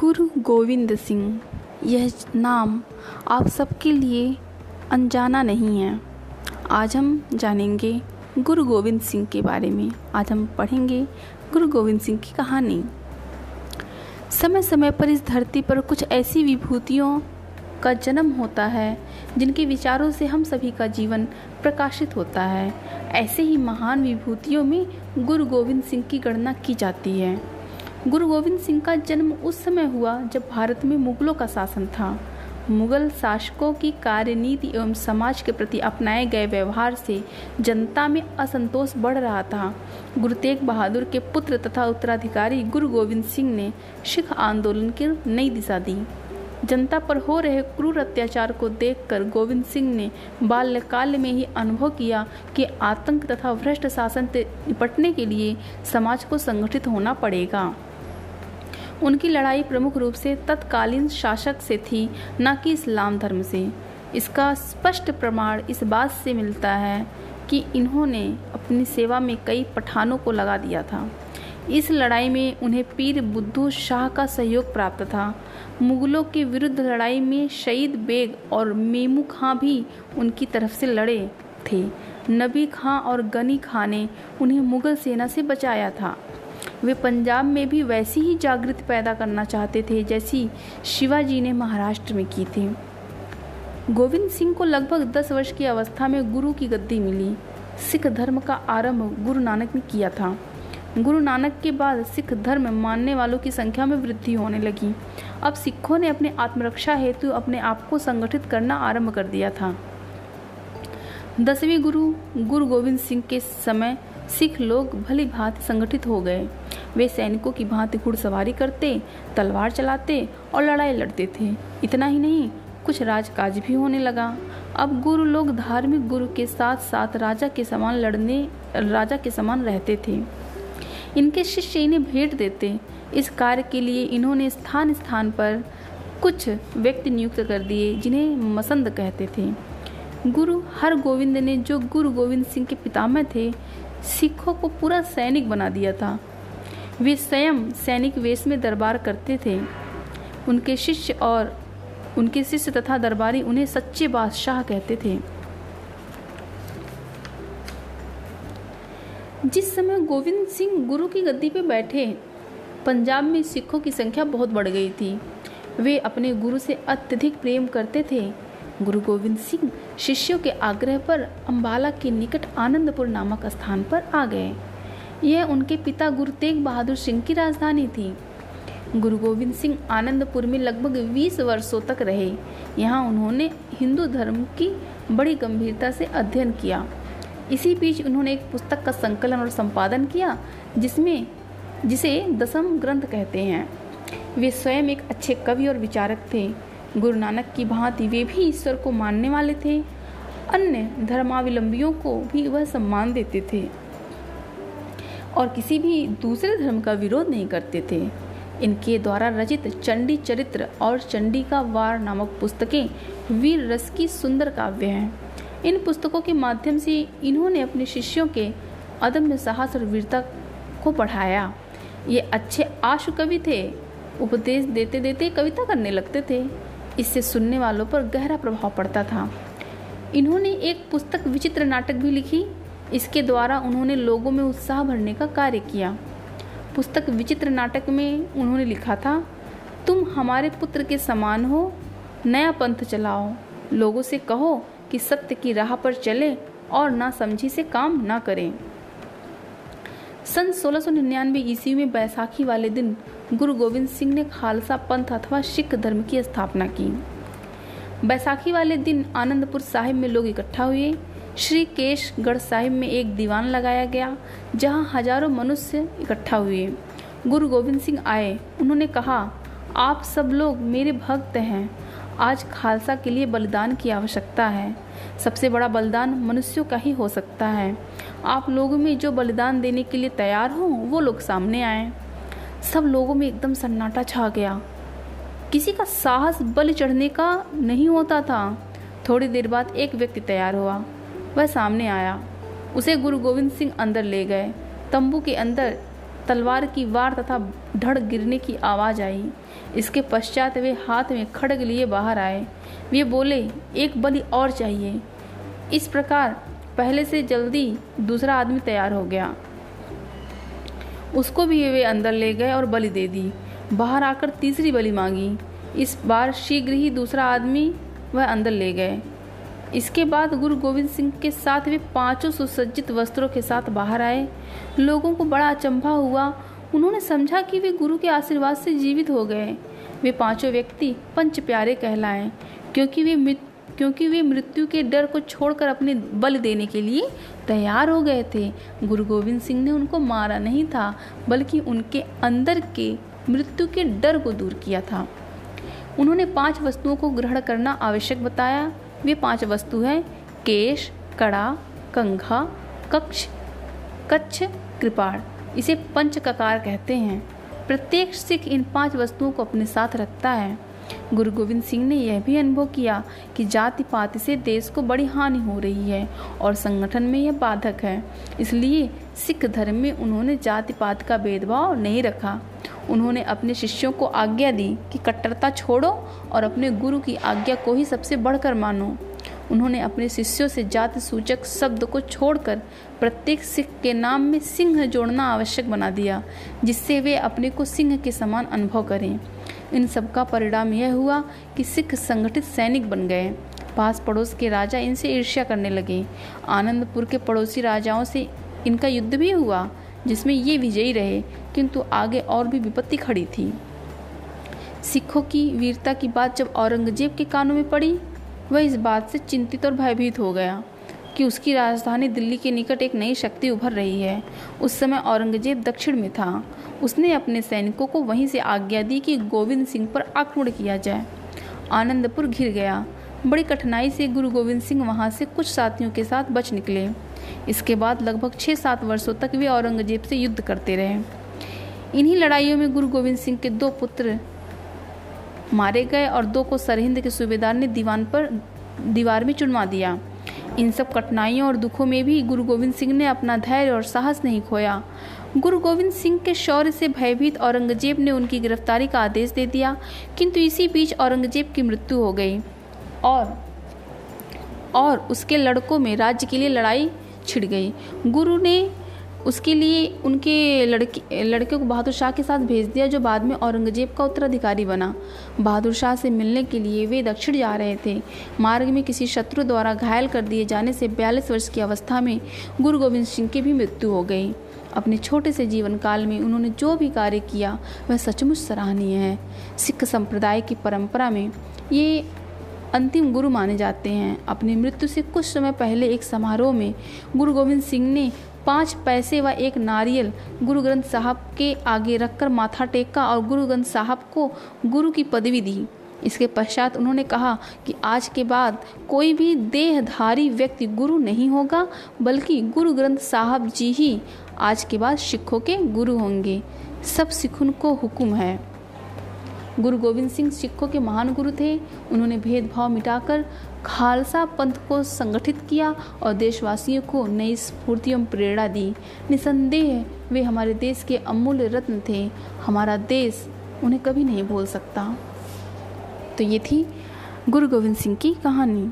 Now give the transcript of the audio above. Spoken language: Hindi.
गुरु गोविंद सिंह, यह नाम आप सबके लिए अनजाना नहीं है। आज हम जानेंगे गुरु गोविंद सिंह के बारे में। आज हम पढ़ेंगे गुरु गोविंद सिंह की कहानी। समय समय पर इस धरती पर कुछ ऐसी विभूतियों का जन्म होता है, जिनके विचारों से हम सभी का जीवन प्रकाशित होता है। ऐसे ही महान विभूतियों में गुरु गोविंद सिंह की गणना की जाती है। गुरु गोविंद सिंह का जन्म उस समय हुआ जब भारत में मुगलों का शासन था। मुगल शासकों की कार्यनीति एवं समाज के प्रति अपनाए गए व्यवहार से जनता में असंतोष बढ़ रहा था। गुरु तेग बहादुर के पुत्र तथा उत्तराधिकारी गुरु गोविंद सिंह ने सिख आंदोलन की नई दिशा दी। जनता पर हो रहे क्रूर अत्याचार को देखकर गोविंद सिंह ने बाल्यकाल में ही अनुभव किया कि आतंक तथा भ्रष्ट शासन से निपटने के लिए समाज को संगठित होना पड़ेगा। उनकी लड़ाई प्रमुख रूप से तत्कालीन शासक से थी, न कि इस्लाम धर्म से। इसका स्पष्ट प्रमाण इस बात से मिलता है कि इन्होंने अपनी सेवा में कई पठानों को लगा दिया था। इस लड़ाई में उन्हें पीर बुद्धू शाह का सहयोग प्राप्त था। मुगलों के विरुद्ध लड़ाई में शहीद बेग और मेमू खां भी उनकी तरफ़ से लड़े थे। नबी खां और गनी खां ने उन्हें मुगल सेना से बचाया था। वे पंजाब में भी वैसी ही जागृति पैदा करना चाहते थे जैसी शिवाजी ने महाराष्ट्र में की थी। गोविंद सिंह को लगभग दस वर्ष की अवस्था में गुरु की गद्दी मिली। सिख धर्म का आरंभ गुरु नानक ने किया था। गुरु नानक के बाद सिख धर्म मानने वालों की संख्या में वृद्धि होने लगी। अब सिखों ने अपने आत्मरक्षा हेतु अपने आप को संगठित करना आरंभ कर दिया था। दसवीं गुरु गुरु गोविंद सिंह के समय सिख लोग भली भांति संगठित हो गए। वे सैनिकों की भांति घुड़सवारी करते, तलवार चलाते और लड़ाई लड़ते थे। इतना ही नहीं, कुछ राजकाज भी होने लगा। अब गुरु लोग धार्मिक गुरु के साथ साथ राजा के समान लड़ने, राजा के समान रहते थे। इनके शिष्य इन्हें भेंट देते। इस कार्य के लिए इन्होंने स्थान स्थान पर कुछ व्यक्ति नियुक्त कर दिए, जिन्हें मसंद कहते थे। गुरु हर गोविंद ने जो गुरु गोविंद सिंह के पितामह थे, सिखों को पूरा सैनिक बना दिया था। वे स्वयं सैनिक वेश में दरबार करते थे। उनके शिष्य और उनके शिष्य तथा दरबारी उन्हें सच्चे बादशाह कहते थे। जिस समय गोविंद सिंह गुरु की गद्दी पर बैठे, पंजाब में सिखों की संख्या बहुत बढ़ गई थी। वे अपने गुरु से अत्यधिक प्रेम करते थे। गुरु गोविंद सिंह शिष्यों के आग्रह पर अंबाला के निकट आनंदपुर नामक स्थान पर आ गए। यह उनके पिता गुरु तेग बहादुर सिंह की राजधानी थी। गुरु गोविंद सिंह आनंदपुर में लगभग 20 वर्षों तक रहे। यहाँ उन्होंने हिंदू धर्म की बड़ी गंभीरता से अध्ययन किया। इसी बीच उन्होंने एक पुस्तक का संकलन और संपादन किया, जिसमें, जिसे दसम ग्रंथ कहते हैं। वे स्वयं एक अच्छे कवि और विचारक थे। गुरु नानक की भांति वे भी ईश्वर को मानने वाले थे। अन्य धर्मावलंबियों को भी वह सम्मान देते थे। और किसी भी दूसरे धर्म का विरोध नहीं करते थे। इनके द्वारा रचित चंडी चरित्र और चंडी का वार नामक पुस्तकें वीर रस की सुंदर काव्य हैं। इन पुस्तकों के माध्यम से इन्होंने अपने शिष्यों के अदम्य साहस और वीरता को पढ़ाया ये अच्छे आशु कवि थे। उपदेश देते देते कविता करने लगते थे। इससे सुनने वालों पर गहरा प्रभाव पड़ता था। इन्होंने एक पुस्तक विचित्र नाटक भी लिखी। इसके द्वारा उन्होंने लोगों में उत्साह भरने का कार्य किया। पुस्तक विचित्र नाटक में उन्होंने लिखा था, तुम हमारे पुत्र के समान हो, नया पंथ चलाओ। लोगों से कहो कि सत्य की राह पर चले और ना समझी से काम ना करें। सन 1699 ईस्वी में बैसाखी वाले दिन गुरु गोविंद सिंह ने खालसा पंथ अथवा सिख धर्म की स्थापना की। बैसाखी वाले दिन आनंदपुर साहिब में लोग इकट्ठा हुए श्री केशगढ़ साहिब में एक दीवान लगाया गया, जहाँ हज़ारों मनुष्य इकट्ठा हुए। गुरु गोविंद सिंह आए। उन्होंने कहा, आप सब लोग मेरे भक्त हैं। आज खालसा के लिए बलिदान की आवश्यकता है। सबसे बड़ा बलिदान मनुष्यों का ही हो सकता है। आप लोगों में जो बलिदान देने के लिए तैयार हो, वो लोग सामने आए। सब लोगों में एकदम सन्नाटा छा गया। किसी का साहस बल चढ़ने का नहीं होता था। थोड़ी देर बाद एक व्यक्ति तैयार हुआ। वह सामने आया। उसे गुरु गोविंद सिंह अंदर ले गए। तंबू के अंदर तलवार की वार तथा धड़ गिरने की आवाज़ आई। इसके पश्चात वे हाथ में खड़ग लिए बाहर आए। वे बोले, एक बलि और चाहिए। इस प्रकार पहले से जल्दी दूसरा आदमी तैयार हो गया। उसको भी वे अंदर ले गए और बलि दे दी। बाहर आकर तीसरी बलि मांगी। इस बार शीघ्र ही दूसरा आदमी वह अंदर ले गए। इसके बाद गुरु गोविंद सिंह के साथ वे पाँचों सुसज्जित वस्त्रों के साथ बाहर आए। लोगों को बड़ा अचंभा हुआ। उन्होंने समझा कि वे गुरु के आशीर्वाद से जीवित हो गए। वे पाँचों व्यक्ति पंच प्यारे कहलाए, क्योंकि वे क्योंकि वे मृत्यु के डर को छोड़कर अपने बल देने के लिए तैयार हो गए थे। गुरु गोविंद सिंह ने उनको मारा नहीं था, बल्कि उनके अंदर के मृत्यु के डर को दूर किया था। उन्होंने पाँच वस्तुओं को ग्रहण करना आवश्यक बताया। वे पाँच वस्तु हैं, केश, कड़ा, कंघा, कक्ष, कच्छ, कृपाण। इसे पंच ककार कहते हैं। प्रत्येक सिख इन पाँच वस्तुओं को अपने साथ रखता है। गुरु गोविंद सिंह ने यह भी अनुभव किया कि जाति पाति से देश को बड़ी हानि हो रही है और संगठन में यह बाधक है। इसलिए सिख धर्म में उन्होंने जाति पात का भेदभाव नहीं रखा। उन्होंने अपने शिष्यों को आज्ञा दी कि कट्टरता छोड़ो और अपने गुरु की आज्ञा को ही सबसे बढ़कर मानो। उन्होंने अपने शिष्यों से जाति सूचक शब्द को छोड़कर प्रत्येक सिख के नाम में सिंह जोड़ना आवश्यक बना दिया, जिससे वे अपने को सिंह के समान अनुभव करें। इन सब का परिणाम यह हुआ कि सिख संगठित सैनिक बन गए। पास पड़ोस के राजा इनसे ईर्ष्या करने लगे। आनंदपुर के पड़ोसी राजाओं से इनका युद्ध भी हुआ। जिसमें ये विजयी रहे, किंतु आगे और भी विपत्ति खड़ी थी। सिखों की वीरता की बात जब औरंगज़ेब के कानों में पड़ी, वह इस बात से चिंतित और भयभीत हो गया कि उसकी राजधानी दिल्ली के निकट एक नई शक्ति उभर रही है। उस समय औरंगज़ेब दक्षिण में था। उसने अपने सैनिकों को वहीं से आज्ञा दी कि गोविंद सिंह पर आक्रमण किया जाए। आनंदपुर घिर गया। बड़ी कठिनाई से गुरु गोविंद सिंह वहाँ से कुछ साथियों के साथ बच निकले। इसके बाद लगभग छः सात वर्षों तक वे औरंगज़ेब से युद्ध करते रहे। इन्हीं लड़ाइयों में गुरु गोविंद सिंह के दो पुत्र मारे गए और दो को सरहिंद के सूबेदार ने दीवान पर, दीवार में चुनवा दिया। इन सब कठिनाइयों और दुखों में भी गुरु गोविंद सिंह ने अपना धैर्य और साहस नहीं खोया। गुरु गोविंद सिंह के शौर्य से भयभीत औरंगज़ेब ने उनकी गिरफ्तारी का आदेश दे दिया, किंतु इसी बीच औरंगज़ेब की मृत्यु हो गई। और और उसके लड़कों में राज्य के लिए लड़ाई छिड़ गई। गुरु ने उसके लिए उनके लड़के लड़के को बहादुर शाह के साथ भेज दिया, जो बाद में औरंगज़ेब का उत्तराधिकारी बना। बहादुर शाह से मिलने के लिए वे दक्षिण जा रहे थे। मार्ग में किसी शत्रु द्वारा घायल कर दिए जाने से बयालीस वर्ष की अवस्था में गुरु गोविंद सिंह की भी मृत्यु हो गई। अपने छोटे से जीवन काल में उन्होंने जो भी कार्य किया, वह सचमुच सराहनीय है। सिख संप्रदाय की परंपरा में ये अंतिम गुरु माने जाते हैं। अपनी मृत्यु से कुछ समय पहले एक समारोह में गुरु गोविंद सिंह ने पाँच पैसे व एक नारियल गुरु ग्रंथ साहब के आगे रखकर माथा टेका और गुरु ग्रंथ साहब को गुरु की पदवी दी। इसके पश्चात उन्होंने कहा कि आज के बाद कोई भी देहधारी व्यक्ति गुरु नहीं होगा, बल्कि गुरु ग्रंथ साहब जी ही आज के बाद सिखों के गुरु होंगे। सब सिखों को हुक्म है। गुरु गोविंद सिंह सिखों के महान गुरु थे। उन्होंने भेदभाव मिटाकर खालसा पंथ को संगठित किया और देशवासियों को नई स्फूर्ति एवं प्रेरणा दी। निसंदेह वे हमारे देश के अमूल्य रत्न थे। हमारा देश उन्हें कभी नहीं भूल सकता। तो ये थी गुरु गोविंद सिंह की कहानी।